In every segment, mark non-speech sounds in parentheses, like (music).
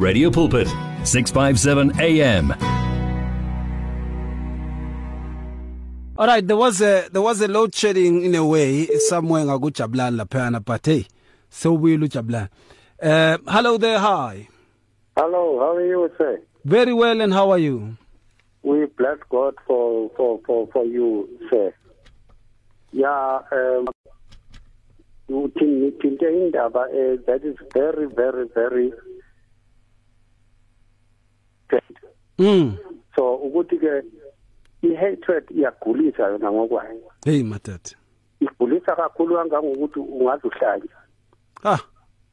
Radio Pulpit, 657 AM. All right, there was a there was a load shedding in a way somewhere ngakujabulani laphana but hey sewubuyile ujabulani. Uh hello there hi. Hello, how are you, sir? Very well and how are you? We bless God for for for for you, sir. Yeah, um uthinte indaba eh, that is very very very Mm. so ukuthi ke i-hatred iyagulisa yona ngokwayo Hey matata. igulisa kakhulu kangangokuthi ungaze uhlanye Ah,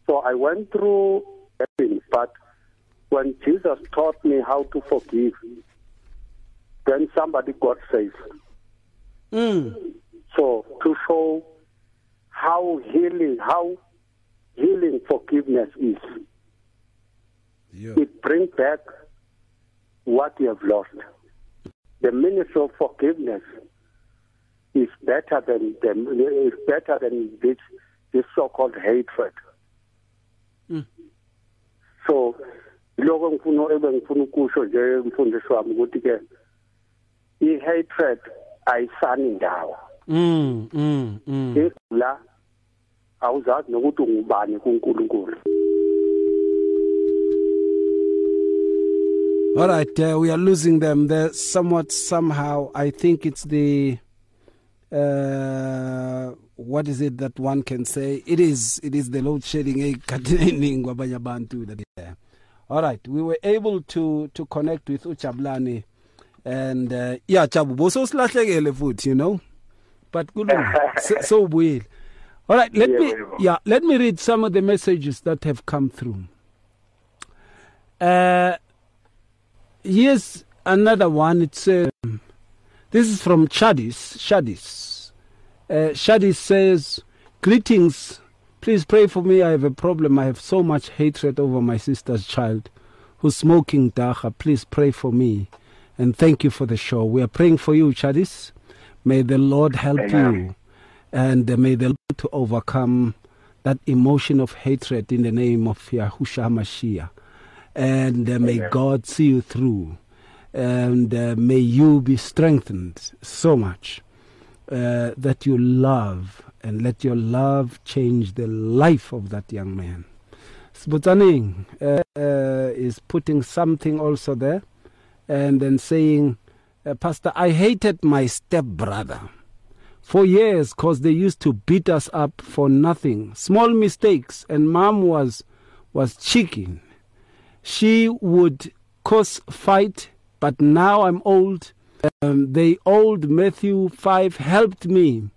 so i went through everything but when jesus taught me how to forgive then somebody got saved mm. so to show how healing how healing forgiveness is Yeah. it brings back what you have lost the ministry of forgiveness is better than, than is better than this this so-called hatred Mm. so lokho ngifuna ebengifuna ukusho nje mfundisi wami ukuthi ke i-hatred ayisani ndawo Mm, mm, mm. la awuzazi nokuthi ungubani kuNkulunkulu All right, uh, we are losing them They're somewhat somehow. I think it's the uh, what is it that one can say? It is it is the load shedding eh, (laughs) ekhathining kwabanye abantu that is there. All right, we were able to to connect with uJabulani and uh, yeah, Jabu boso silahlekele futhi, you know. But good (laughs) so so ubuyile. All right, let Yeah, me yeah, let me read some of the messages that have come through. Uh Here's another one. It says, this is from Chadis. Chadis. Uh, Shadis says, Greetings. Please pray for me. I have a problem. I have so much hatred over my sister's child who's smoking dagga. Please pray for me. And thank you for the show. We are praying for you, Chadis. May the Lord help Amen. you. And uh, may the Lord to overcome that emotion of hatred in the name of Yahushua Mashiach and uh, may Amen. God see you through, and uh, may you be strengthened so much uh, that you love and let your love change the life of that young man. Sputaning uh, uh, is putting something also there, and then saying, uh, Pastor, I hated my stepbrother for years because they used to beat us up for nothing, small mistakes, and mom was was chicken she would cause fight, but now I'm old. Um, the old Matthew 5 helped me,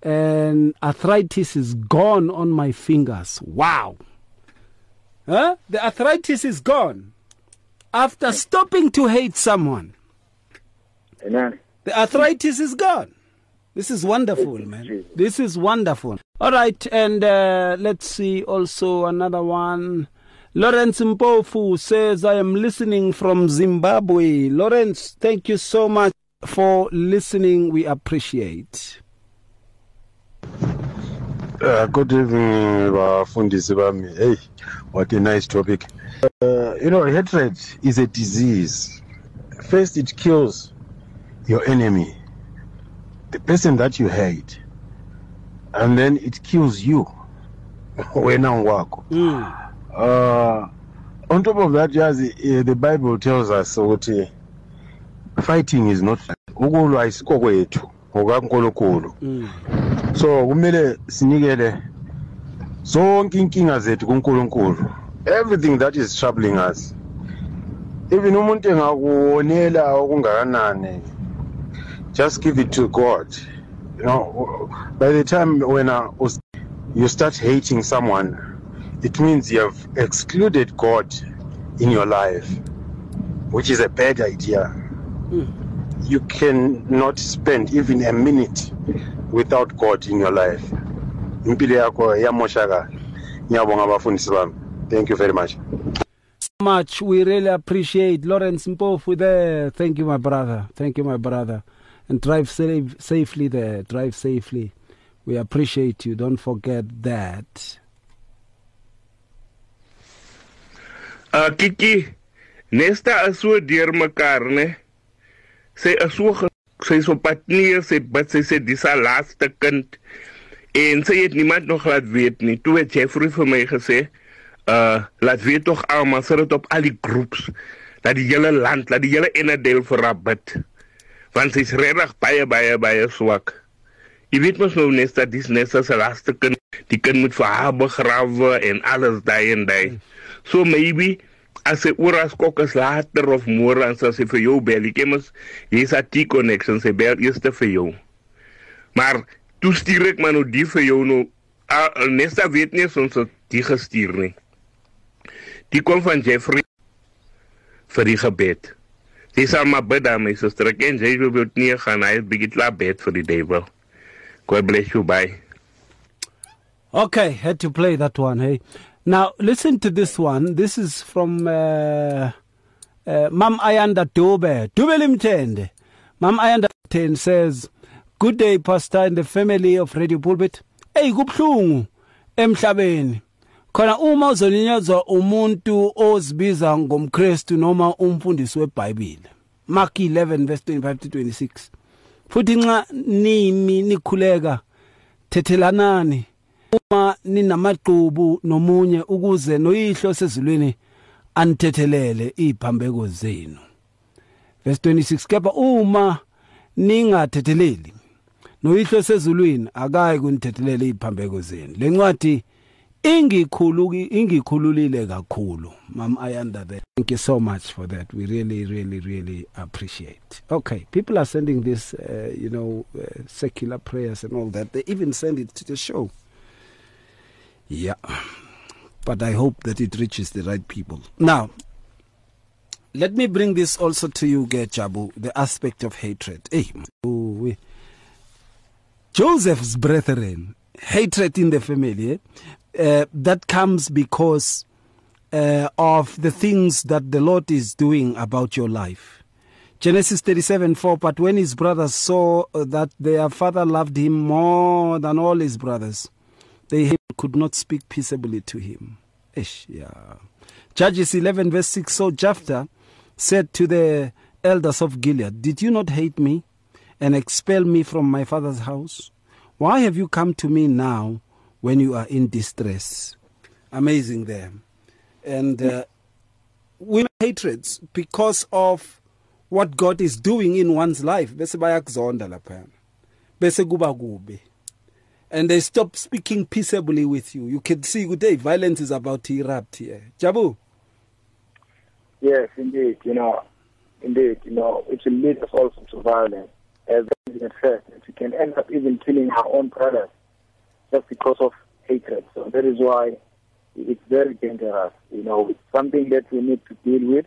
and arthritis is gone on my fingers. Wow. Huh? The arthritis is gone after stopping to hate someone. amen The arthritis is gone. This is wonderful, man. This is wonderful. All right, and uh, let's see also another one. Lawrence Mpofu says, I am listening from Zimbabwe. Lawrence, thank you so much for listening. We appreciate. Uh, good evening, bafundisi bami. Hey, what a nice topic. Uh, you know, hatred is a disease. First, it kills your enemy, the person that you hate, and then it kills you. (laughs) wena wako. Mm. Uh, on top of that, yes, uh, the Bible tells us ukuthi fighting is not ukulwa ayisiko kwethu ngokaNkulunkulu. Mm. so kumele sinikele zonke inkinga zethu kuNkulunkulu everything that is troubling us even umuntu engakuwonela okungakanani just give it to God you know by the time when uh, you start hating someone it means you have excluded God in your life which is a bad idea hmm. you cannot spend even a minute without God in your life. Impilo yakho yamoshakala. Ngiyabonga abafundisi bami. Thank you very much. so much. We really appreciate Lawrence Mpofu there. Thank you, my brother. Thank you, my brother. And drive safe, safely there. Drive safely. We appreciate you. Don't forget that. Uh, Kiki, Nesta is so deur mekaar, né? Sy is so sy is op pad neer, sy bid sy sê dis haar laaste kind. En sy het niemand nog laat weet nie. Toe het Jeffrey vir my gesê, uh laat weet tog almal sit dit op al die groeps dat die hele land, dat die hele ene deel vir haar bid. Want sy is regtig baie baie baie swak. Jy weet mos nou net dat dis net as laaste kind, die kind moet vir haar begrawe en alles daai en daai. So maybe as 'n oras kokkes later of môre as sy vir jou bel, ek mos hier's 'n T-connection, sy bel eers vir jou. Maar toe stuur ek maar nou die vir jou nou. Uh, Nesta weet nie soms die gestuur nie. Die kom van Jeffrey vir die gebed. Dis al maar bid aan my suster. Ek en jy wil nie gaan hy begin la bed vir die devil. God bless you. Bye. Okay, had to play that one. Hey, now listen to this one. This is from uh, uh, Mam Ayanda Dube. Dube Limtende. Mam Ayanda Ten says, "Good day, Pastor and the family of Radio Pulpit. Hey, kubhlungu emhlabeni. Khona uma uzolinyazwa umuntu ozibiza ngomkristu noma umfundisi weBhayibheli. Mark 11 verse 25 to 26. Futhi nxa nimi nikhuleka thethelanani uma ninamaqhubu nomunye ukuze noyihlo sezulwini anithethelele iphambeko zenu. Verse 26 kepha uma ningathetheleli noyihlo sezulwini akayi kunithethelela iphambeko zenu. Lencwadi ingikhuluki ingikhululile kakhulu. Mam ayanda there thank you so much for that. We really really really appreciate. Okay people are sending this uh, you know uh, secular prayers and all that. They even send it to the show. Yeah but i hope that it reaches the right people now let me bring this also to you Gechabu the aspect of hatred hey Joseph's brethren hatred in the family eh? uh, that comes because uh, of the things that the Lord is doing about your life. Genesis 37 4 But when his brothers saw that their father loved him more than all his brothers, they could not speak peaceably to him. Ish, yeah. Judges 11 verse 6 So Jephthah said to the elders of Gilead, Did you not hate me and expel me from my father's house? Why have you come to me now when you are in distress. Amazing there. And uh, women hatreds because of what God is doing in one's life. Bese bayakuzonda. Bese kuba kubi. And they stop speaking peaceably with you. You can see today violence is about to erupt here. Jabu. Yes, indeed. You know, indeed. You know, it will lead us also to violence. As the said, we can end up even killing our own brothers just because of hatred. So that is why it's very dangerous. You know, it's something that we need to deal with,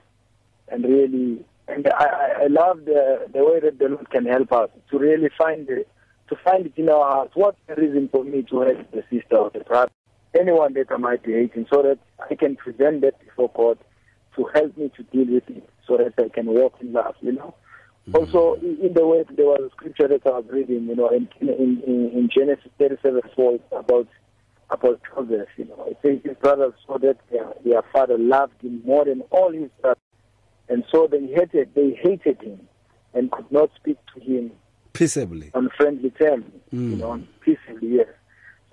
and really, and I, I love the the way that the Lord can help us to really find the, to find it in our hearts. What's the reason for me to hate the sister or the brother, anyone that I might be hating, so that I can present that before God to help me to deal with it, so that I can walk in love. You know. Mm-hmm. Also, in the way there was a scripture that I was reading, you know, in in, in Genesis 37 4 about about Joseph, you know. It says his brothers saw that their, their father loved him more than all his brothers, and so they hated they hated him and could not speak to him peaceably on friendly terms, mm. you know, peaceably. Yes.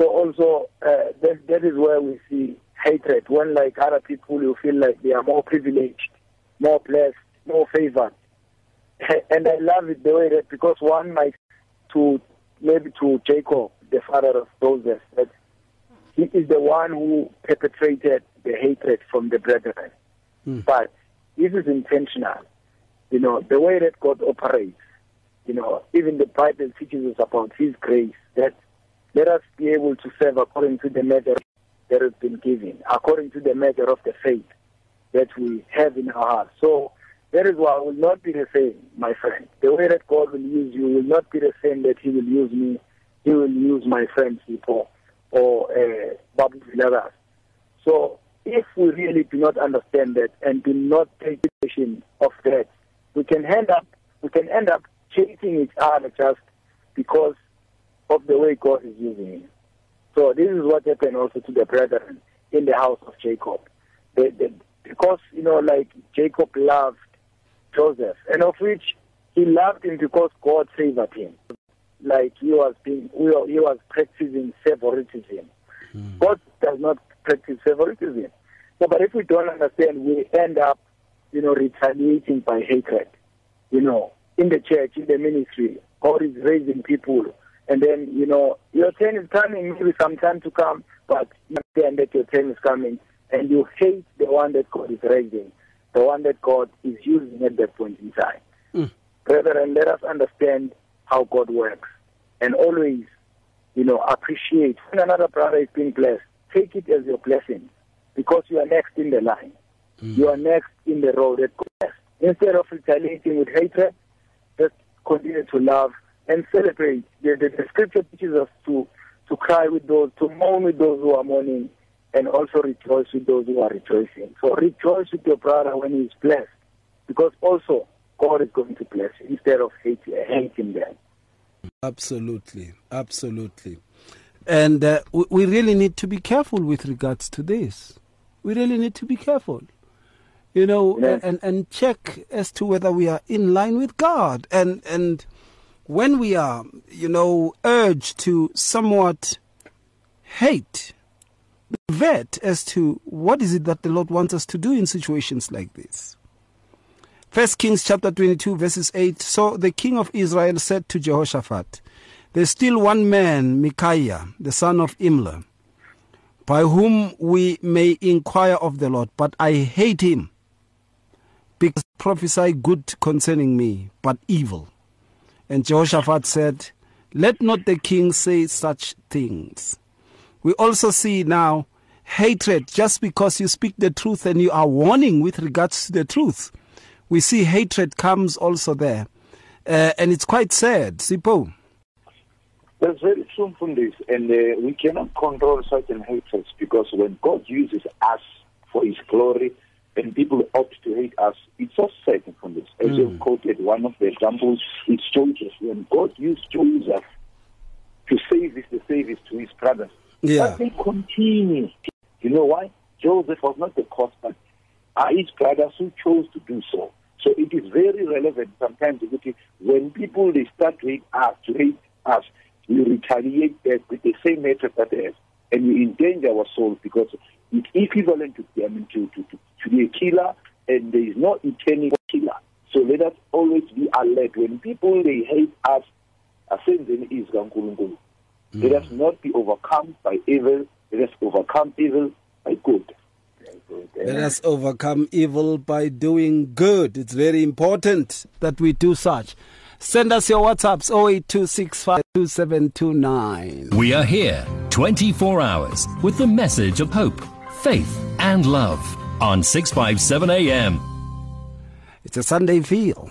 So also uh, that that is where we see hatred when like other people you feel like they are more privileged, more blessed, more favored (laughs) and I love it the way that because one might to maybe to Jacob, the father of Joseph, that he is the one who perpetrated the hatred from the brethren. Mm. But this is intentional. You know, the way that God operates, you know, even the Bible teaches us about his grace, that let us be able to serve according to the measure that has been given, according to the measure of the faith that we have in our hearts. So that is why I will not be the same, my friend. The way that God will use you will not be the same that He will use me. He will use my friends before or uh, Babu. So if we really do not understand that and do not take position of that, we can end up we can end up chasing each other just because of the way God is using it. So this is what happened also to the brethren in the house of Jacob. The, the, because you know, like Jacob loved Joseph, and of which he loved him because God favored him. Like he was being, he was practicing favoritism. Mm. God does not practice favoritism. So, but if we don't understand, we end up, you know, retaliating by hatred. You know, in the church, in the ministry, God is raising people, and then you know your turn is coming, maybe some time to come, but you understand that your turn is coming, and you hate the one that God is raising, the one that God is using at that point in time. Mm. Brethren, let us understand how God works, and always, you know, appreciate when another brother is being blessed. Take it as your blessing, because you are next in the line. Mm. You are next in the road that God Instead of retaliating with hatred, continue to love and celebrate. The, the, the scripture teaches us to to cry with those, to mourn with those who are mourning, and also rejoice with those who are rejoicing. So rejoice with your brother when he is blessed, because also God is going to bless you instead of hate, hating them. Absolutely, absolutely. And uh, we really need to be careful with regards to this. We really need to be careful, you know, yes. and, and check as to whether we are in line with God. And, and when we are, you know, urged to somewhat hate, vet as to what is it that the Lord wants us to do in situations like this. First Kings chapter 22 verses 8. So the king of Israel said to Jehoshaphat, There's still one man, Micaiah, the son of Imlah, by whom we may inquire of the Lord, but I hate him, because prophesy good concerning me, but evil. And Jehoshaphat said, Let not the king say such things. We also see now hatred just because you speak the truth and you are warning with regards to the truth we see hatred comes also there. Uh, and it's quite sad. Sipho. That's very true from this. And uh, we cannot control certain hatreds because when God uses us for his glory and people opt to hate us, it's so sad from this. As mm. you quoted, one of the examples is Joseph. When God used Joseph to save his, the save to his brothers. Yeah. But they continue. You know why? Joseph was not the cause, but are his brothers who chose to do so. So it is very relevant sometimes when people they start to hate us, to hate us, we retaliate back with the same hatred that they have, and we endanger our souls because it's equivalent to I mean, to, to, to, to be a killer, and there is no eternal killer. So let us always be alert when people they hate us. Ascending is mm. Let us not be overcome by evil. Let us overcome evil by good. Let us overcome evil by doing good. It's very important that we do such. Send us your WhatsApps 0826522729. We are here 24 hours with the message of hope, faith, and love on 657 AM. It's a Sunday feel.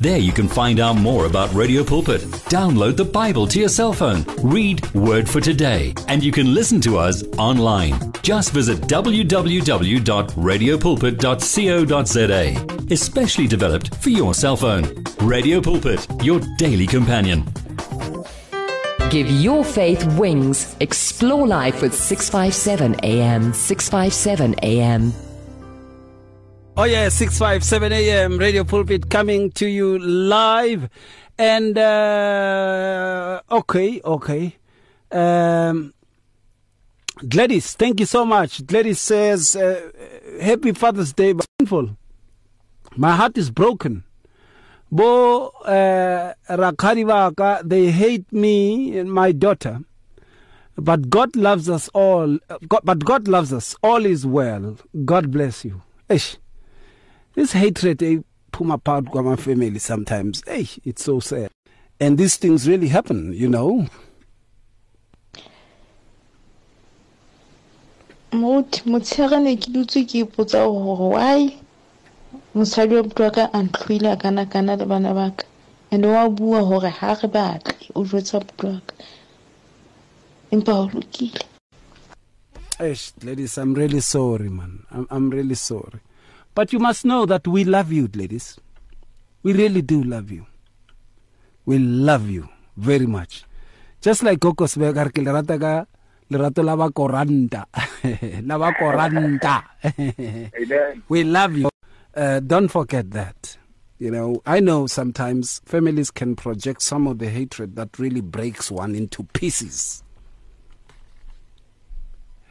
There you can find out more about Radio Pulpit. Download the Bible to your cell phone, read Word for Today, and you can listen to us online. Just visit www.radiopulpit.co.za. Especially developed for your cell phone. Radio Pulpit, your daily companion. Give your faith wings. Explore life with 657 AM. 657 AM. Oh, yeah, 657 AM, Radio Pulpit coming to you live. And, uh, okay, okay. Um, Gladys, thank you so much. Gladys says, uh, Happy Father's Day, painful. My heart is broken. Bo, uh, Rakari they hate me and my daughter. But God loves us all. But God loves us. All is well. God bless you. This hatred eh, ephuma apart my family sometimes. Hey it's so sad. And these things really happen you know. Mot motshega ne ke dutse ke ipotsa gore why mosadi wa butu wa ka a ntlhoile a kana-kana le bana ba ka? And wa bua gore ga re batle o jwetsa butu wa ka. Empa o lokile. Ladies, I'm really sorry, man. I'm, I'm really sorry. But you must know that we love you, ladies. We really do love you. We love you very much. Just like Coco Sbegar, ke le rata ka lerato la ba koranta. (laughs) la ba koranta. we love you. Uh, don't forget that. You know, I know sometimes families can project some of the hatred that really breaks one into pieces.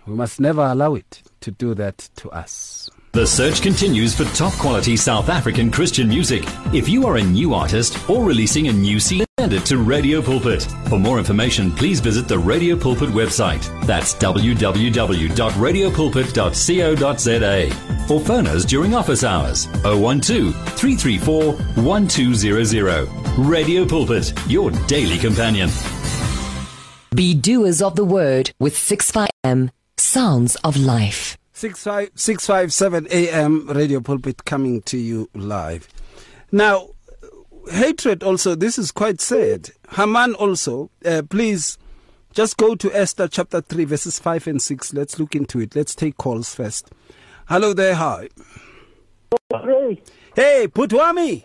We must never allow it to do that to us. The search continues for top quality South African Christian music. If you are a new artist or releasing a new CD, send it to Radio Pulpit. For more information, please visit the Radio Pulpit website. That's www.radiopulpit.co.za. Or phone us during office hours 012 334 1200. Radio Pulpit, your daily companion. Be doers of the word with 6FM Sounds of Life. 657 AM Radio Pulpit coming to you live. Now, hatred also, this is quite sad. Haman also, uh, please just go to Esther chapter 3, verses 5 and 6. Let's look into it. Let's take calls first. Hello there, hi. Ray, Hey, Putwami.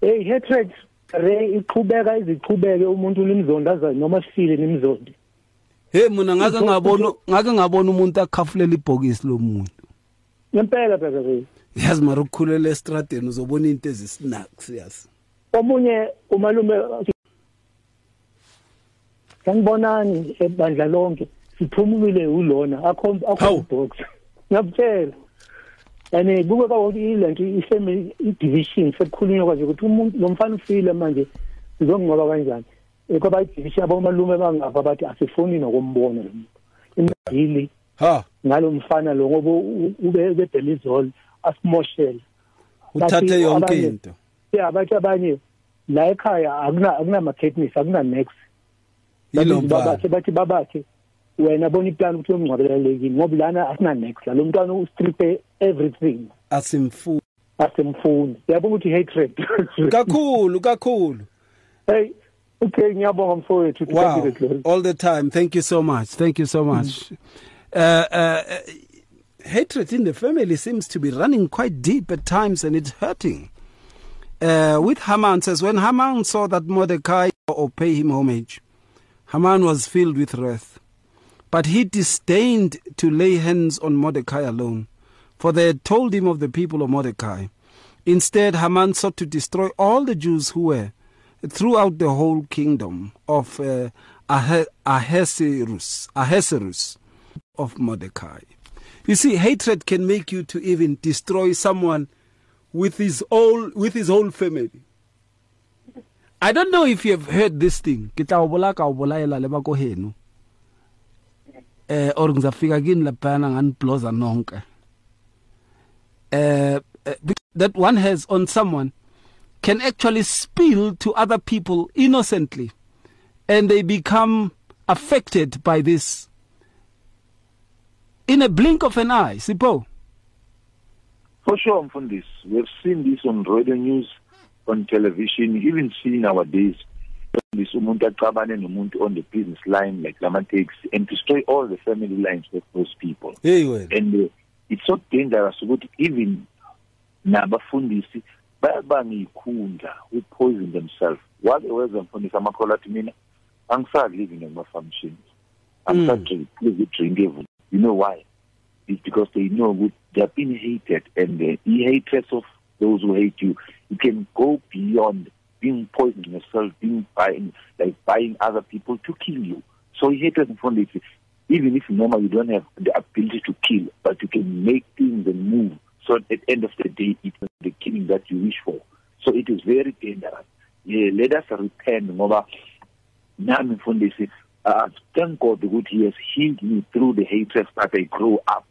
hey hatred Ray iqhubeka iziqhubeke umuntu ulimzondaza noma sifile nimzondi. Hey mina ngake ngabona ngake ngabona umuntu akhafulela ibhokisi lomuntu. Ngempela phela Ray. Yazi mara ukukhulela estradeni uzobona into ezisnacks yazi. Omunye umalume Sangibonani ebandla lonke siphumulile ulona akho akho box. Ngiyakutshela. Yani buke ka ukuthi ilento ifamily i-division sekukhulunywa kwaje ukuthi umuntu lo mfana ufile manje sizongoba kanjani. Ekhoba i-division abomalume bangapha bathi asifuni nokumbona lo muntu. Imdili Ha, ngalo mfana lo ngoba ube bedelizol asimoshela. uthathe yonke into. Yeah, bathi abanye la ekhaya akuna akuna mechanics akuna next. Yilo Bathi babakhe wena bona iplan ukuthi umngcwabelelekini ngoba lana asina next la lo mntwana ustripe everything Asimfu. asemfundi yabona ukuthi hatred (laughs) Kakhulu, kakhulu. hey okay ngiyabonga mfowethu Wow. be the glory. All the time. Thank you so much. Thank you so much. Uh, uh, uh, hatred in the family seems to be running quite deep at times and it's hurting. Uh, with Haman says, when Haman saw that Mordecai or pay him homage, Haman was filled with wrath. But he disdained to lay hands on Mordecai alone, for they had told him of the people of Mordecai. Instead, Haman sought to destroy all the Jews who were throughout the whole kingdom of uh, Ahasuerus, of Mordecai. You see, hatred can make you to even destroy someone with his whole with his whole family. I don't know if you have heard this thing. Ke tla o bolaya ka o bolaela le ko heno. Eh or ngizafika. Uh, uh, that one has on someone can actually spill to other people innocently and they become affected by this in a blink of an eye Sipho For sure, Mfundis. We've seen this on radio news, on television, even seen nowadays. This umuntu axabane nomuntu on the business line like Lamatex and destroy all the family lines with those people. hey wena And uh, it's so dangerous ukuthi even nabafundisi bayabanga ikhundla who poison themselves. Wake weza mfundisi amakhola athi mina angisadli even ngama-functions. Angisadrink, please mm. drink every. You know why? It's because they know good, they have been hated and the hatred of those who hate you, you can go beyond being poisoning yourself, being buying, like buying other people to kill you. So hatred in front of you, even if normally you don't have the ability to kill, but you can make things and move. So at the end of the day, it's the killing that you wish for. So it is very dangerous. Yeah, let us repent, ngoba nami mfundisi uh, thank God ukuthi he has healed me through the hatred that I grew up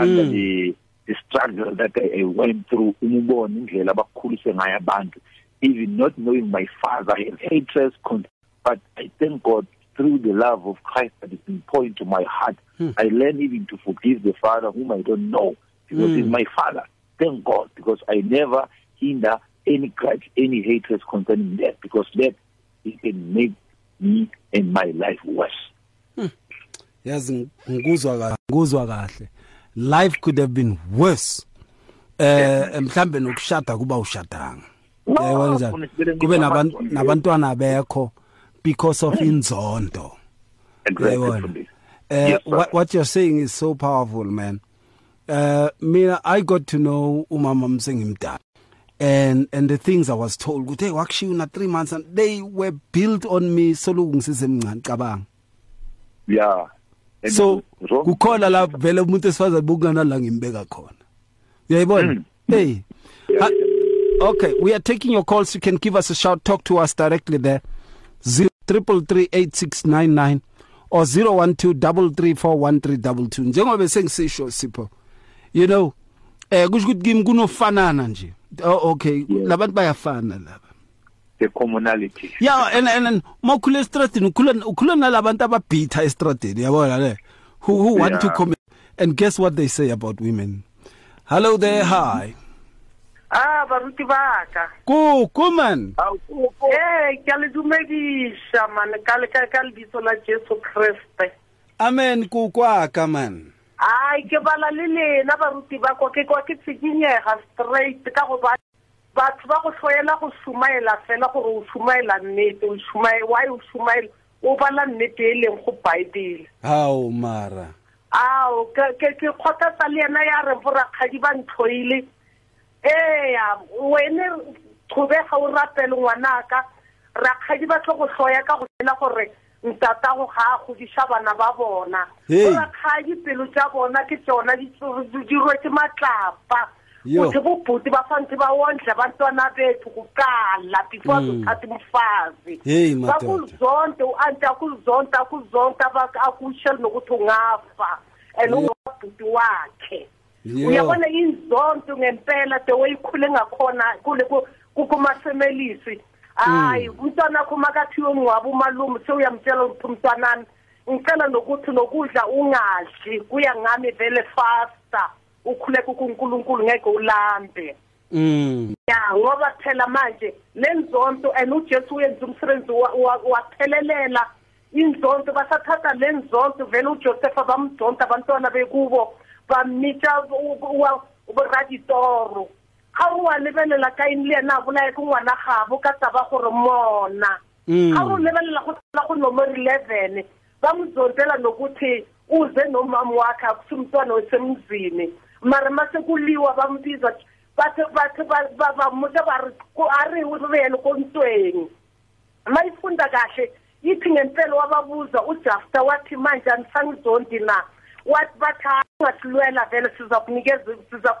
under Mm. the the struggle that I, I went through umubone indlela abakhulise ngayo abantu even not knowing my father and hatred but I thank God through the love of Christ that has been poured into my heart Hmm. I learned even to forgive the father whom I don't know because Hmm. he's my father. Thank God because I never hinder any grudge any hatred concerning that because that it can make me and my life worse. Yazi ngikuzwa kahle ngikuzwa kahle. Life could have been worse. Eh mhlambe nokushada kuba ushadanga yayibona njani kube nabantu nabantwana bekho because of inzondo. Yayibona? Eh Yes, sir. what, what you're saying is so powerful man. Uh mina i got to know umama msengimdala. And and the things i was told ukuthi hey wakushiya una 3 months and they were built on me soloku ngisisemncane cabanga. Yeah. And so kukhona la vele umuntu esifazane bokungana la ngimbeka khona. Uyayibona? Hey. Ha- okay we are taking your calls. You can give us a shout talk to us directly there. 03338699 or 0123341322 njengoba sengisisho sipho you know eh kusho ukuthi kimi kunofanana nje. Oh okay. Labantu bayafana laba the commonality. Yeah and and, and mokhula estradini ukhula ukhula nalabantu ababhitha estradini yabona le? Who who want to Yeah. come and guess what they say about women? Hello there hi. Ah, baruti ba ka. ku kuman Eh, ke a le dumedisa man. Ka le ka ka lebitso la Jesu Kriste. amen ku kwaka man Ai ke bala le lena baruti ba ko ke kwa ke tshikinyega straight ka go ba batho ba go tlhoela go sumaela fela gore o sumaela nnete o sumaela why o sumaela o bala nnete e leng go Bible. how mara ao ke ke kgothatsa le yena ya re borakgadi ba nthoile eya wene thobega o rapele ngwanaka rakgadi ba tlo go tlhoya ka go fela gore ntatago ga a godisa bana ba bona. Gorakga dipelo tsa bona ke tsona di dirwetse matlapa. Ukuthi bobhuti bafante bawondle abantwana bethu kuqala before zithatha umfazi bakuzonke u-anti akuzonke akuzonke akusheli nokuthi ungafa. And ungabhuti wakhe. Uyabona inzonto ngempela the wayikhule ngakhona kuma-families hayi umntwana akho makathiwe ngwaba umalume sewuyamtshela ukuthi umntwanami ngicela nokuthi nokudla ungadli kuya ngami vele faster ukhuleka kunkulunkulu ngeke ulambe mm ya ngoba phela manje lenzonto and uJesu uyenza umsebenzi wa- wa- waphelelela inzonto basathatha lenzonto vele uJoseph bamdonta abantwana bekubo bamitsha uraditoro ga o wa lebelela kaini le yena a bolaya ke ngwana gabo ka taba gore mona. Mm. ga o lebelela go tsela go nomoro eleven bamzontela nokuthi uze nomama wakhe akusumntwana wesemzini mara masekuliwa bambiza bathi bathi ba- ba- bamuta bari ku- ari riyele kontweni mayifunda kahle ithi ngempela wababuza ujafta wathi manje anisangizondi na? Wathi bathi ungasilwela vele siza kunikeza siza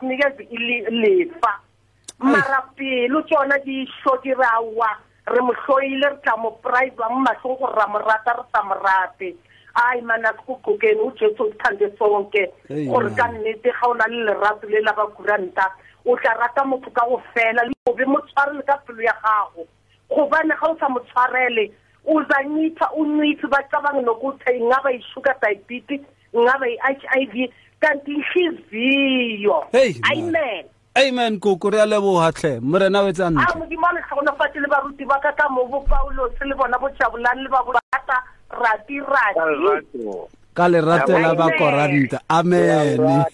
kunikeza ili- lifa mara pele tsona di sho di rawa re mo hloile re tla mo priva mo mahlong gore ra mo rata re sa mo rate. Ai mana ke kokeni ujesu o thande sonke. Hey, gore man. ka nnete ga o na le lerato le la ba kuranta o tla rata motho ka go fela le o be mo tshwarele ka pelo ya gago. Gobane ga o sa mo tshwarele uzanyitha uncithe bacabange nokuthi ingaba yi-sugar diabetes ingaba yi-h i v kanti inhliziyo Hey, man. Amen amen kuku re a leboga tlhe morena o etsa a ntle modimo a le tlhogonofatse le baruti ba ka ka mo bo paulos le bona bo jabolane le ba borata rati rati. Ka lerato. La ba koranta. Amen. (laughs)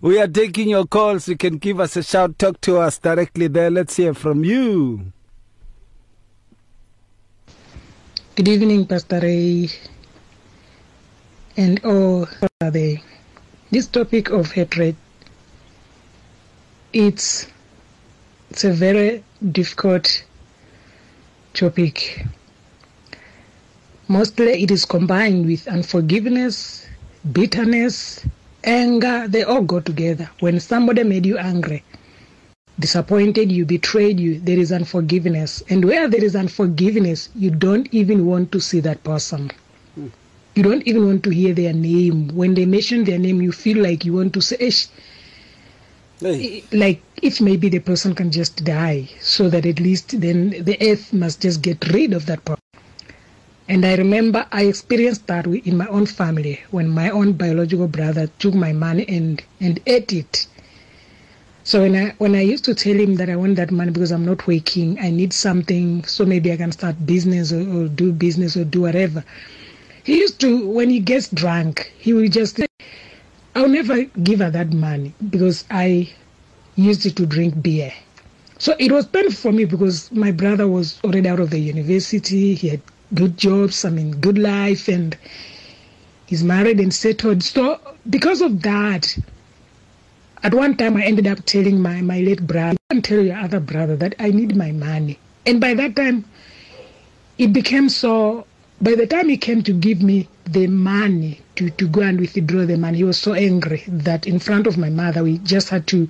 we are taking your calls. You can give us a shout. Talk to us directly there. Let's hear from you. Good evening, Pastor Ray, and all are there. This topic of hatred, it's it's a very difficult topic. Mostly, it is combined with unforgiveness, bitterness, anger. They all go together. When somebody made you angry, disappointed you, betrayed you, there is unforgiveness. And where there is unforgiveness, you don't even want to see that person. Hmm. You don't even want to hear their name. When they mention their name, you feel like you want to say. Like if maybe the person can just die so that at least then the earth must just get rid of that person. And I remember I experienced that in my own family when my own biological brother took my money and, and ate it. So when I when I used to tell him that I want that money because I'm not working, I need something so maybe I can start business or, or do business or do whatever. He used to when he gets drunk, he will just I'll never give her that money because I used it to drink beer. So it was painful for me because my brother was already out of the university. He had good jobs, I mean, good life, and he's married and settled. So because of that, at one time, I ended up telling my, my late brother, and tell your other brother that I need my money. And by that time, it became so. By the time he came to give me the money to, to go and withdraw the money, he was so angry that in front of my mother, we just had to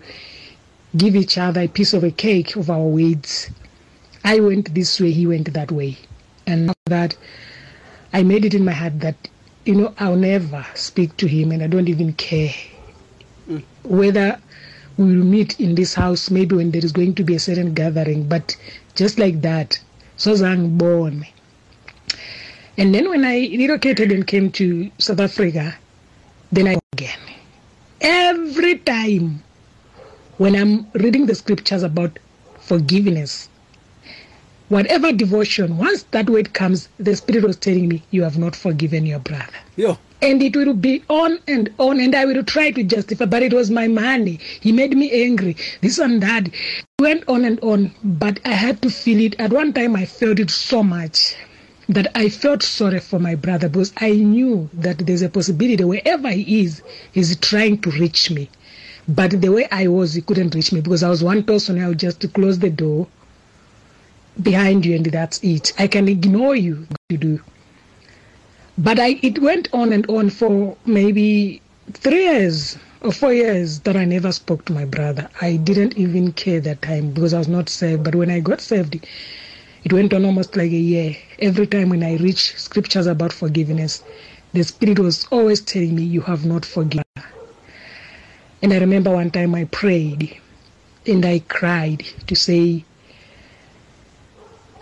give each other a piece of a cake of our weights. I went this way, he went that way. And that, I made it in my heart that, you know, I'll never speak to him and I don't even care whether we will meet in this house maybe when there is going to be a certain gathering but just like that so born and then when i relocated and came to south africa then i again. Every time when i'm reading the scriptures about forgiveness whatever devotion once that word comes the spirit was telling me you have not forgiven your brother. Yeah. And it will be on and on and i will try to justify but it was my money. He made me angry. This and that. It went on and on but i had to feel it. At one time i felt it so much that i felt sorry for my brother because i knew that there's a possibility wherever he is he's trying to reach me but the way i was he couldn't reach me because i was one person i would just close the door behind you and that's it i can ignore you to do but I, it went on and on for maybe three years or four years that I never spoke to my brother. I didn't even care that time because I was not saved. But when I got saved, it went on almost like a year. Every time when I reach scriptures about forgiveness, the Spirit was always telling me, You have not forgiven. And I remember one time I prayed and I cried to say,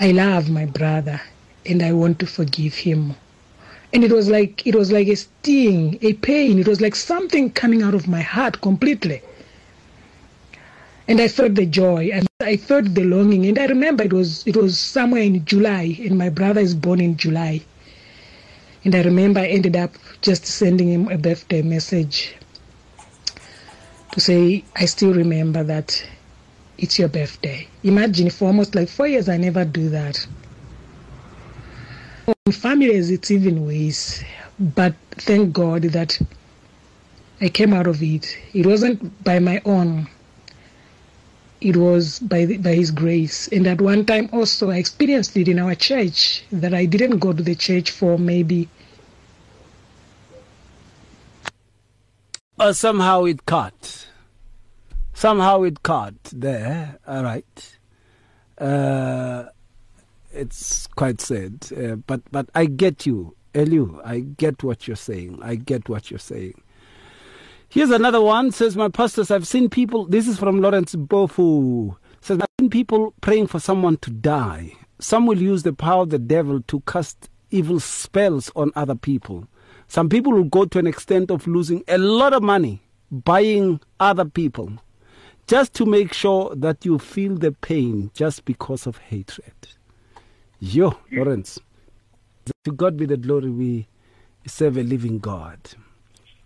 I love my brother and I want to forgive him and it was like it was like a sting a pain it was like something coming out of my heart completely and i felt the joy and i felt the longing. And i remember it was it was somewhere in july and my brother is born in july. And i remember i ended up just sending him a birthday message to say i still remember that it's your birthday. Imagine for almost like four years i never do that. In families, it's even worse, But thank God that I came out of it. It wasn't by my own. It was by the, by His grace. And at one time also, I experienced it in our church that I didn't go to the church for maybe. Uh, somehow it cut. Somehow it cut there. All right. Uh, it's quite sad. Uh, but but I get you, Eliu. I get what you're saying. I get what you're saying. Here's another one. Says my pastors, I've seen people. This is from Lawrence Mpofu. Says I've seen people praying for someone to die. Some will use the power of the devil to cast evil spells on other people. Some people will go to an extent of losing a lot of money buying other people just to make sure that you feel the pain just because of hatred. Yo, Lawrence. To God be the glory. We serve a living God.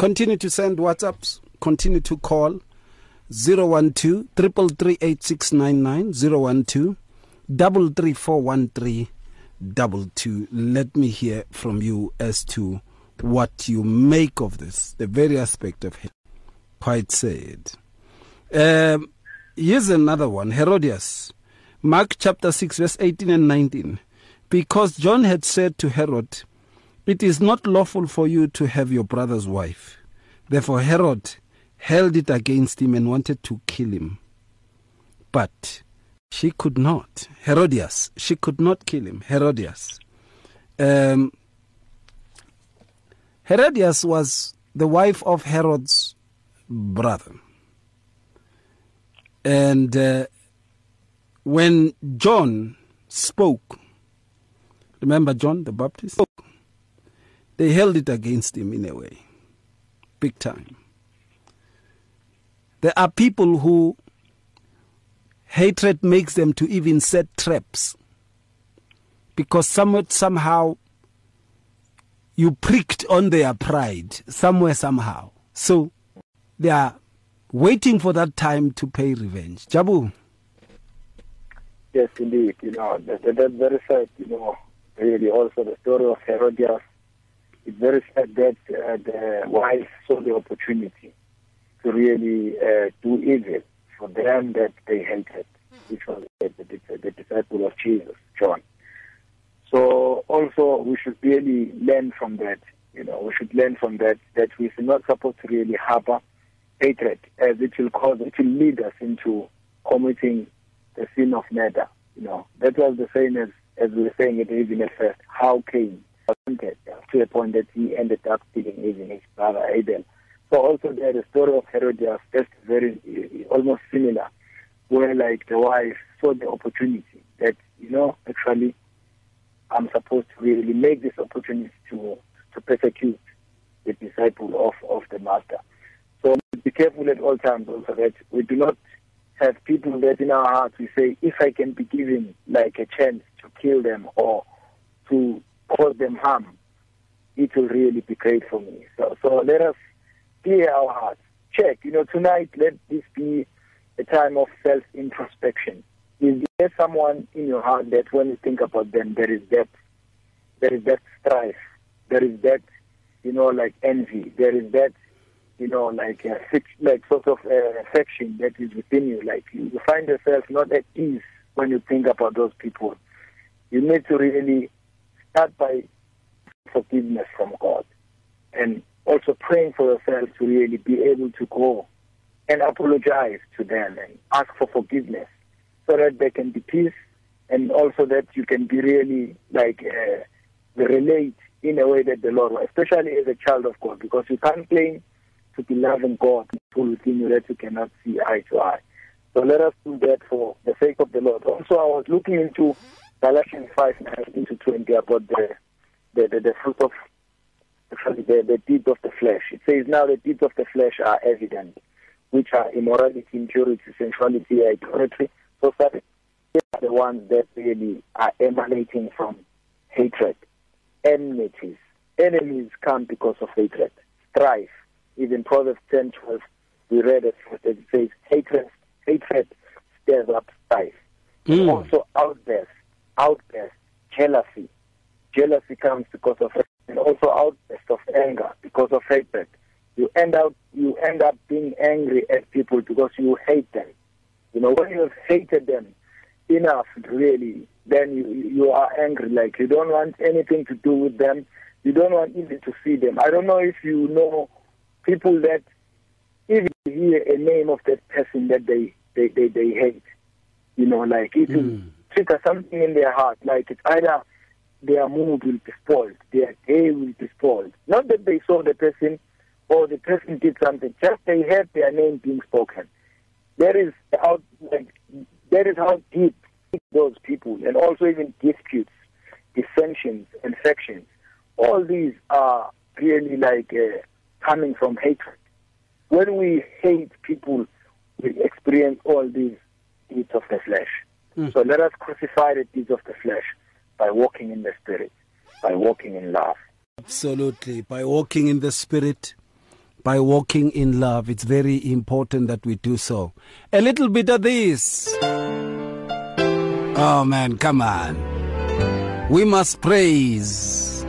Continue to send WhatsApps. Continue to call 012 333 012 Let me hear from you as to what you make of this, the very aspect of it. Quite sad. Um, here's another one Herodias. Mark chapter 6, verse 18 and 19. Because John had said to Herod, It is not lawful for you to have your brother's wife. Therefore, Herod held it against him and wanted to kill him. But she could not. Herodias, she could not kill him. Herodias. Um, Herodias was the wife of Herod's brother. And uh, when John spoke, remember John the Baptist? They held it against him in a way, big time. There are people who hatred makes them to even set traps because somewhat somehow you pricked on their pride somewhere somehow. So they are waiting for that time to pay revenge. Jabu. Yes, indeed. You know, that, that very sad, you know, really also the story of Herodias. It's very sad that uh, the wife saw the opportunity to really uh, do evil for them that they hated, which was the, the, the disciple of Jesus, John. So also we should really learn from that. You know, we should learn from that that we're not supposed to really harbor hatred, as it will cause, it will lead us into committing the sin of murder. You know, that was the same as as we were saying it even at first. How Cain to the point that he ended up killing even his brother Abel. So also there, the story of Herodias just very almost similar, where like the wife saw the opportunity that you know actually I'm supposed to really make this opportunity to to persecute the disciple of of the master. So be careful at all times also that we do not have people that in our hearts we say, if I can be given like a chance to kill them or to cause them harm, it will really be great for me. So, so let us clear our hearts. Check, you know, tonight let this be a time of self introspection. Is there someone in your heart that when you think about them, there is that, there is that strife, there is that, you know, like envy, there is that you know, like a like sort of uh, affection that is within you. Like you find yourself not at ease when you think about those people. You need to really start by forgiveness from God, and also praying for yourself to really be able to go and apologize to them and ask for forgiveness, so that there can be peace, and also that you can be really like uh, relate in a way that the Lord, especially as a child of God, because you can't claim to be loving God full within you that you cannot see eye to eye. So let us do that for the sake of the Lord. Also, I was looking into Galatians 5, 19 to 20 about the, the, the, the fruit of actually the, the deeds of the flesh. It says now the deeds of the flesh are evident, which are immorality, impurity, sensuality, idolatry. So that they are the ones that really are emanating from hatred, enmities. Enemies come because of hatred, strife, even Proverbs 10, 12, we read it, it says, hatred, hatred stirs up strife. Mm. Also outburst, outburst, jealousy. Jealousy comes because of and also outburst of anger because of hatred. You end up you end up being angry at people because you hate them. You know, when you have hated them enough really, then you you are angry. Like you don't want anything to do with them. You don't want even to see them. I don't know if you know people that even hear a name of that person that they they they, they hate, you know, like it mm. Trigger something in their heart. Like it's either their mood will be spoiled, their day will be spoiled. Not that they saw the person or the person did something, just they heard their name being spoken. That is how like that is how deep those people and also even disputes, dissensions, and factions. All these are really like uh, coming from hatred. When we hate people, we experience all these deeds of the flesh. Mm. So let us crucify the deeds of the flesh by walking in the Spirit, by walking in love. Absolutely. By walking in the Spirit, by walking in love. It's very important that we do so. A little bit of this. Oh man, come on. We must praise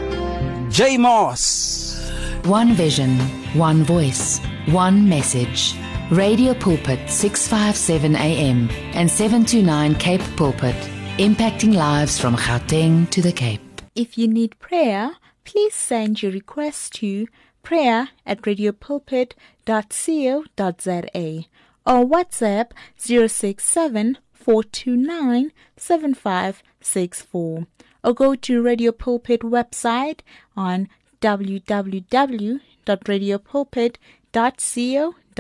J. Moss. One vision, one voice, one message. Radio Pulpit 657 AM and 729 Cape Pulpit, impacting lives from Gauteng to the Cape. If you need prayer, please send your request to prayer at radiopulpit.co.za or WhatsApp 067 429 7564 or go to Radio Pulpit website on www.radiopulpit.co.za.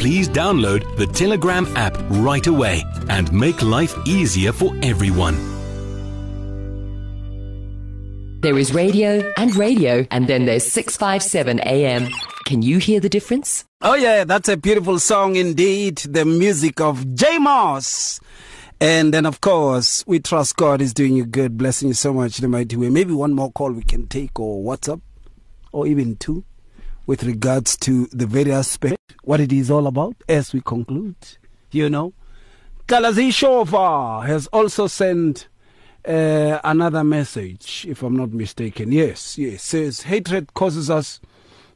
Please download the Telegram app right away and make life easier for everyone. There is radio and radio, and then there's 657 AM. Can you hear the difference? Oh, yeah, that's a beautiful song indeed. The music of J Moss. And then, of course, we trust God is doing you good, blessing you so much in the mighty way. Maybe one more call we can take, or WhatsApp, or even two, with regards to the very aspect, what it is all about as we conclude. You know, Kalazi Shova has also sent uh, another message, if I'm not mistaken. Yes, yes. Says hatred causes us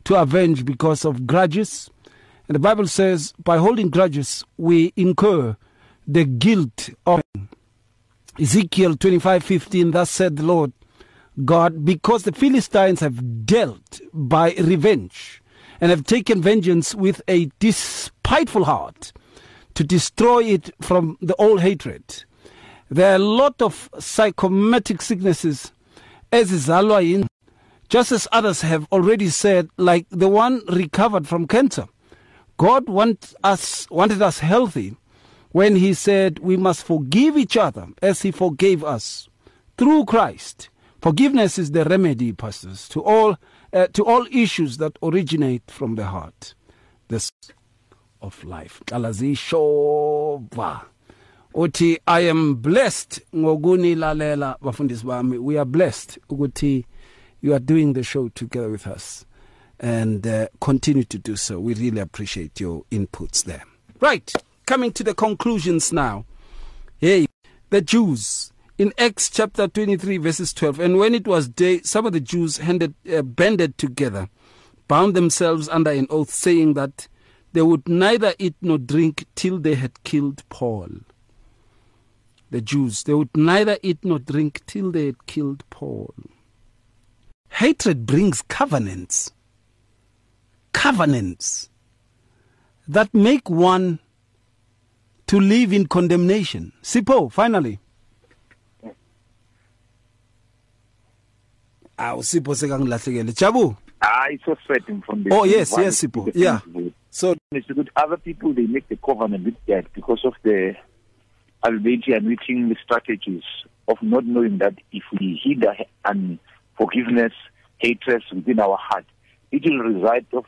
to avenge because of grudges. And the Bible says, by holding grudges, we incur the guilt of Ezekiel 25:15 thus said the Lord God because the Philistines have dealt by revenge and have taken vengeance with a despiteful heart to destroy it from the old hatred there are a lot of psychomatic sicknesses as is in just as others have already said like the one recovered from cancer god want us wanted us healthy when he said we must forgive each other as he forgave us through Christ. Forgiveness is the remedy, pastors, to all uh, to all issues that originate from the heart. This of life. Kalazishova. Uthi I am blessed ngokunilalela bafundisi bami. We are blessed ukuthi you are doing the show together with us and uh, continue to do so. We really appreciate your inputs there. Right coming to the conclusions now. Hey, the Jews in Acts chapter 23, verses 12. And when it was day, some of the Jews handed, uh, banded together, bound themselves under an oath, saying that they would neither eat nor drink till they had killed Paul. The Jews, they would neither eat nor drink till they had killed Paul. Hatred brings covenants. Covenants that make one to live in condemnation. Sipho, finally. Aw Sipho sekangilahlekele. Jabu. hayi so from the Oh yes, yes Sipho. Yeah. So it's good other people they make the covenant with that because of the Albanian reaching the strategies of not knowing that if we and forgiveness, hatred within our heart, it will result of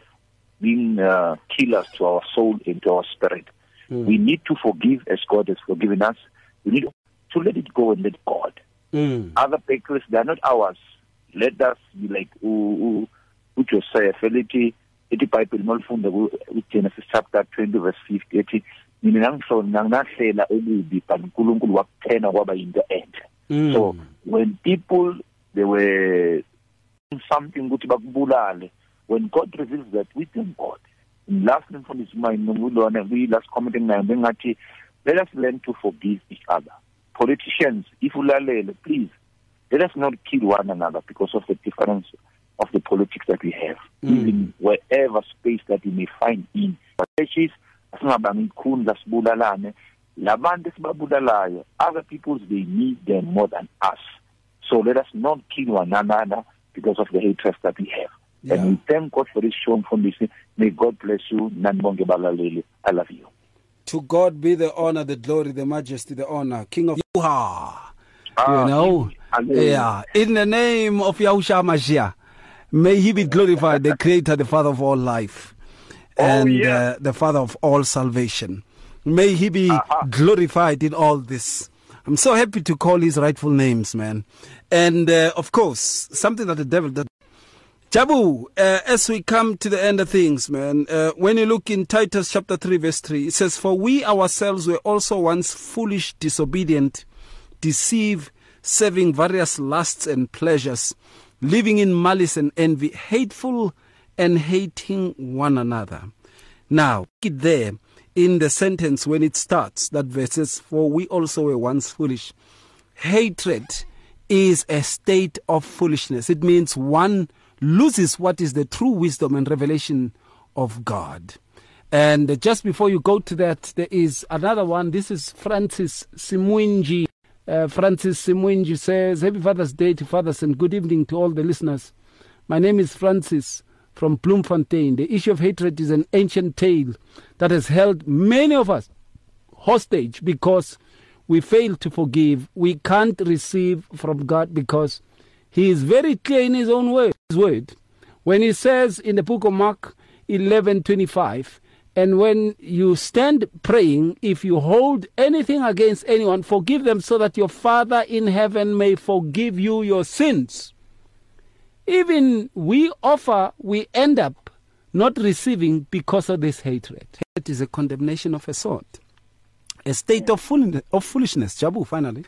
being uh, killers to our soul and to our spirit. We need to forgive as God has forgiven us. We need to let it go and let God. Mm. Other papers, they are not ours. Let us be like u- u- uJosiah felithi ethi iBhayibheli malifunda ku Genesis chapter 20 verse 50 ethi mina ngangihlona ngahlela okubi but uNkulunkulu wakuthena kwaba into enhle. Mm. So when people they were something ukuthi bakubulale when God reveals that we thank God. Last mfundisi mine ngulona we last comment enginayo bengathi let us learn to forgive each other. Politicians if ulalele please let us not kill one another because of the difference of the politics that we have Mm. even wherever space that we may find in. But churches asingabanga ikhundla sibulalane labantu esibabulalayo other peoples they need them more than us. So let us not kill one another because of the hatred that we have. And we thank God for this show mfundisi may God bless you. Nani bonke balaleli i love you. To God be the honor, the glory, the majesty, the honor, King of Yuha. Ah, you. know, hallelujah. yeah. In the name of Yahushua Mashiach, may He be glorified, the Creator, the Father of all life, and uh, the Father of all salvation. May He be glorified in all this. I'm so happy to call his rightful names, man. And uh, of course, something that the devil does. Jabu, uh, as we come to the end of things, man, uh, when you look in Titus chapter 3, verse 3, it says, For we ourselves were also once foolish, disobedient, deceive, serving various lusts and pleasures, living in malice and envy, hateful and hating one another. Now, it there in the sentence when it starts, that verse For we also were once foolish. Hatred is a state of foolishness. It means one loses what is the true wisdom and revelation of God. And just before you go to that, there is another one. This is Francis Simwinji. Uh, Francis Simwinji says, Happy Father's Day to fathers and good evening to all the listeners. My name is Francis from Bloemfontein. The issue of hatred is an ancient tale that has held many of us hostage because we fail to forgive. We can't receive from God because He is very clear in His own word. His word. When He says in the book of Mark 11:25, and when you stand praying, if you hold anything against anyone, forgive them so that your Father in heaven may forgive you your sins. Even we offer, we end up not receiving because of this hatred. It is a condemnation of a sort, a state of, fool- of foolishness. Jabu, finally.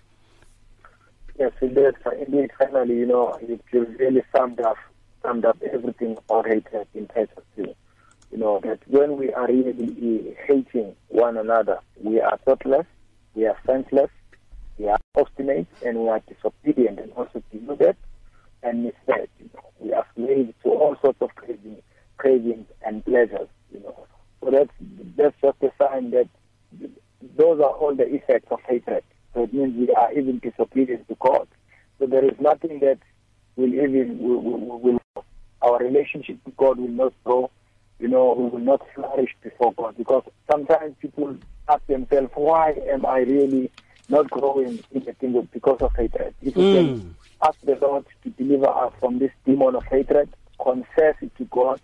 Yes, indeed. Indeed, finally, you know, you you really summed up, summed up everything about hatred in Titus 2. You know, that when we are really hating one another, we are thoughtless, we are senseless, we are obstinate, and we are disobedient and also deluded and misled. You know, we are slaves to all sorts of cravings, cravings and pleasures. You know, so that's that's just a sign that those are all the effects of hatred. So it means we are even disobedient to God. So there is nothing that will even will, will, will our relationship to God will not grow. You know, we will not flourish before God because sometimes people ask themselves, why am I really not growing in the kingdom because of hatred? If we can hmm. ask the Lord to deliver us from this demon of hatred, confess it to God,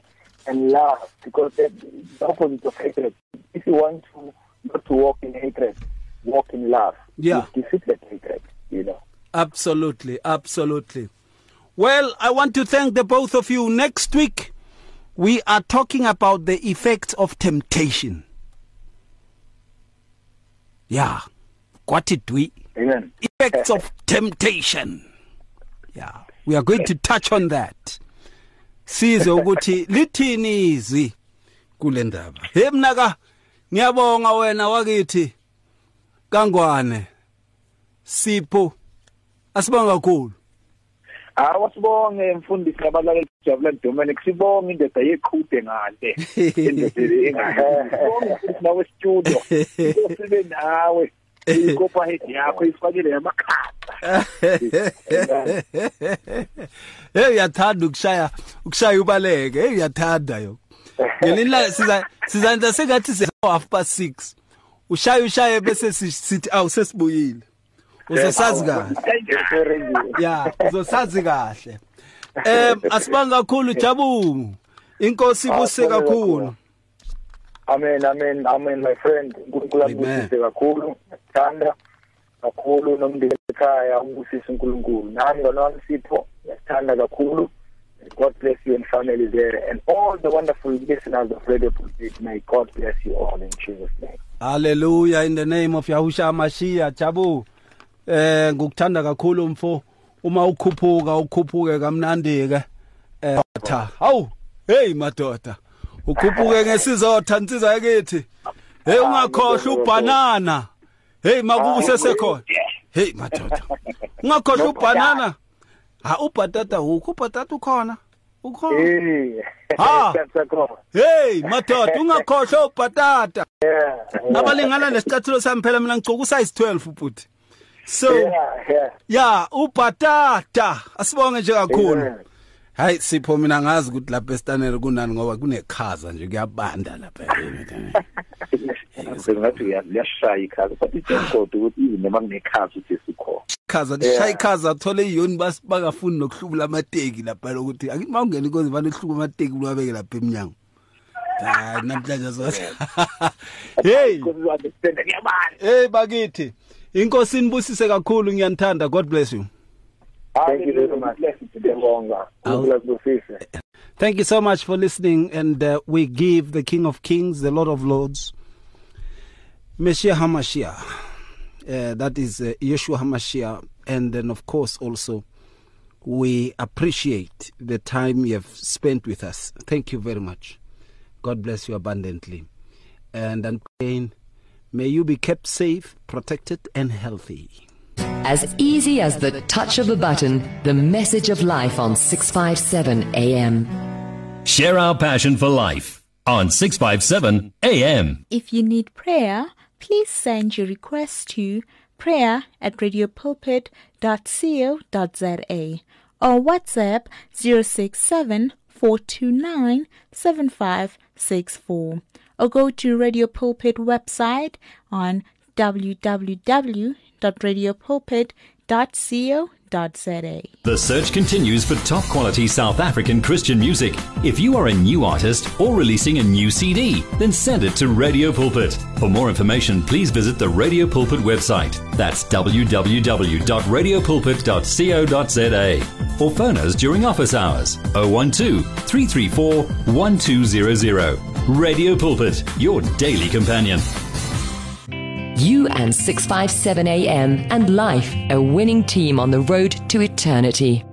and love, because that's the opposite of hatred. If you want to not to walk in hatred, walk in love. Yeah. You defeat that hatred, you know. Absolutely, absolutely. Well, I want to thank the both of you. Next week, we are talking about the effects of temptation. Yeah. What did we? Amen. Effects of temptation. Yeah. We are going to touch on that. Size ukuthi (laughs) lithini izwi kule ndaba. Hey mnaka ngiyabonga wena wakithi kangwane Sipho asibonga kakhulu. Hawa sibonge mfundisi nabalaleli Jabulan Dominic sibonge indoda yeqhude ngale. (laughs) Indoda engahebonge nawe studio sibe nawe. Ikopa head yakho ifakile yamakhatha (laughs) Hey uyathanda ukushaya ukushaya ubaleke. Hey uyathanda yo. Ngelinla siza sizanza sengathi se half past 6 ushaya ushaye bese sithi awu sesibuyile. Uzosazi kahle ya uzosazi kahle em asibanga kakhulu jabu inkosi ibuse kakhulu Amen, amen, amen, my friend. uNkulunkulu ambusise kakhulu. Ngiyakthanda kakhulu nomndeni ekhaya umbusise uNkulunkulu. Nami ngona wami Sipho, ngiyakthanda kakhulu. God bless you and family there and all the wonderful listeners of Radio Pulpit. May God bless you all in Jesus name. Hallelujah in the name of Yahusha Mashiach Jabu eh ngukuthanda kakhulu mfo. Uma ukhuphuka ukhuphuke kamnandi ke. Eh tha hawu hey madoda. Ukhuphuke ngesizotha insizwa yakithi. Hey ungakhohlwa ubanana hey makubu sesekhona hey madoda. Ungakhohlwa ubanana ha ubhatata ukho ubhatata ukhona. Ukhona. Eh. Ha. Siyakhona. hey madoda ungakhohlwa ubhatata. Yeah. abalingana lesicathulo sami phela mina ngigcoka usize 12 ubuthi so Yeah, yeah. ya ubhatata. Asibonge nje kakhulu. Amen. hayi sipho mina ngazi ukuthi lapha estanele kunani ngoba kunekhaza nje kuyabanda lapha (laughs) ngathi liyashaya ikhaza but ijengoda ukuthi even noma kunekhaza ukuthi sikhona. Ikhaza lishaya ikhaza athole iyoni bangafuni nokuhlubula amateki lapha lokuthi akithi mawungena inkozi vane uhluba amateki ulwabeke lapha emnyango. Hayi namhlanje sothi (laughs) hey! Hey bakithi. Inkosi nibusise kakhulu ngiyanithanda god bless you Thank you very much. Thank you so much for listening. And uh, we give the King of Kings, the Lord of Lords, Messiah HaMashiach. Uh, that is uh, Yeshua HaMashiach. And then, of course, also, we appreciate the time you have spent with us. Thank you very much. God bless you abundantly. And i again, may you be kept safe, protected, and healthy. As easy as the touch of a button, the message of life on 657 AM. Share our passion for life on 657 AM. If you need prayer, please send your request to prayer at radiopulpit.co.za or WhatsApp 067 429 7564 or go to Radio Pulpit website on www.radiopulpit.co.za. The search continues for top quality South African Christian music. If you are a new artist or releasing a new CD, then send it to Radio Pulpit. For more information, please visit the Radio Pulpit website. That's www.radiopulpit.co.za or phone us during office hours 012 334 1200. Radio Pulpit, your daily companion. You and 657 AM and life, a winning team on the road to eternity.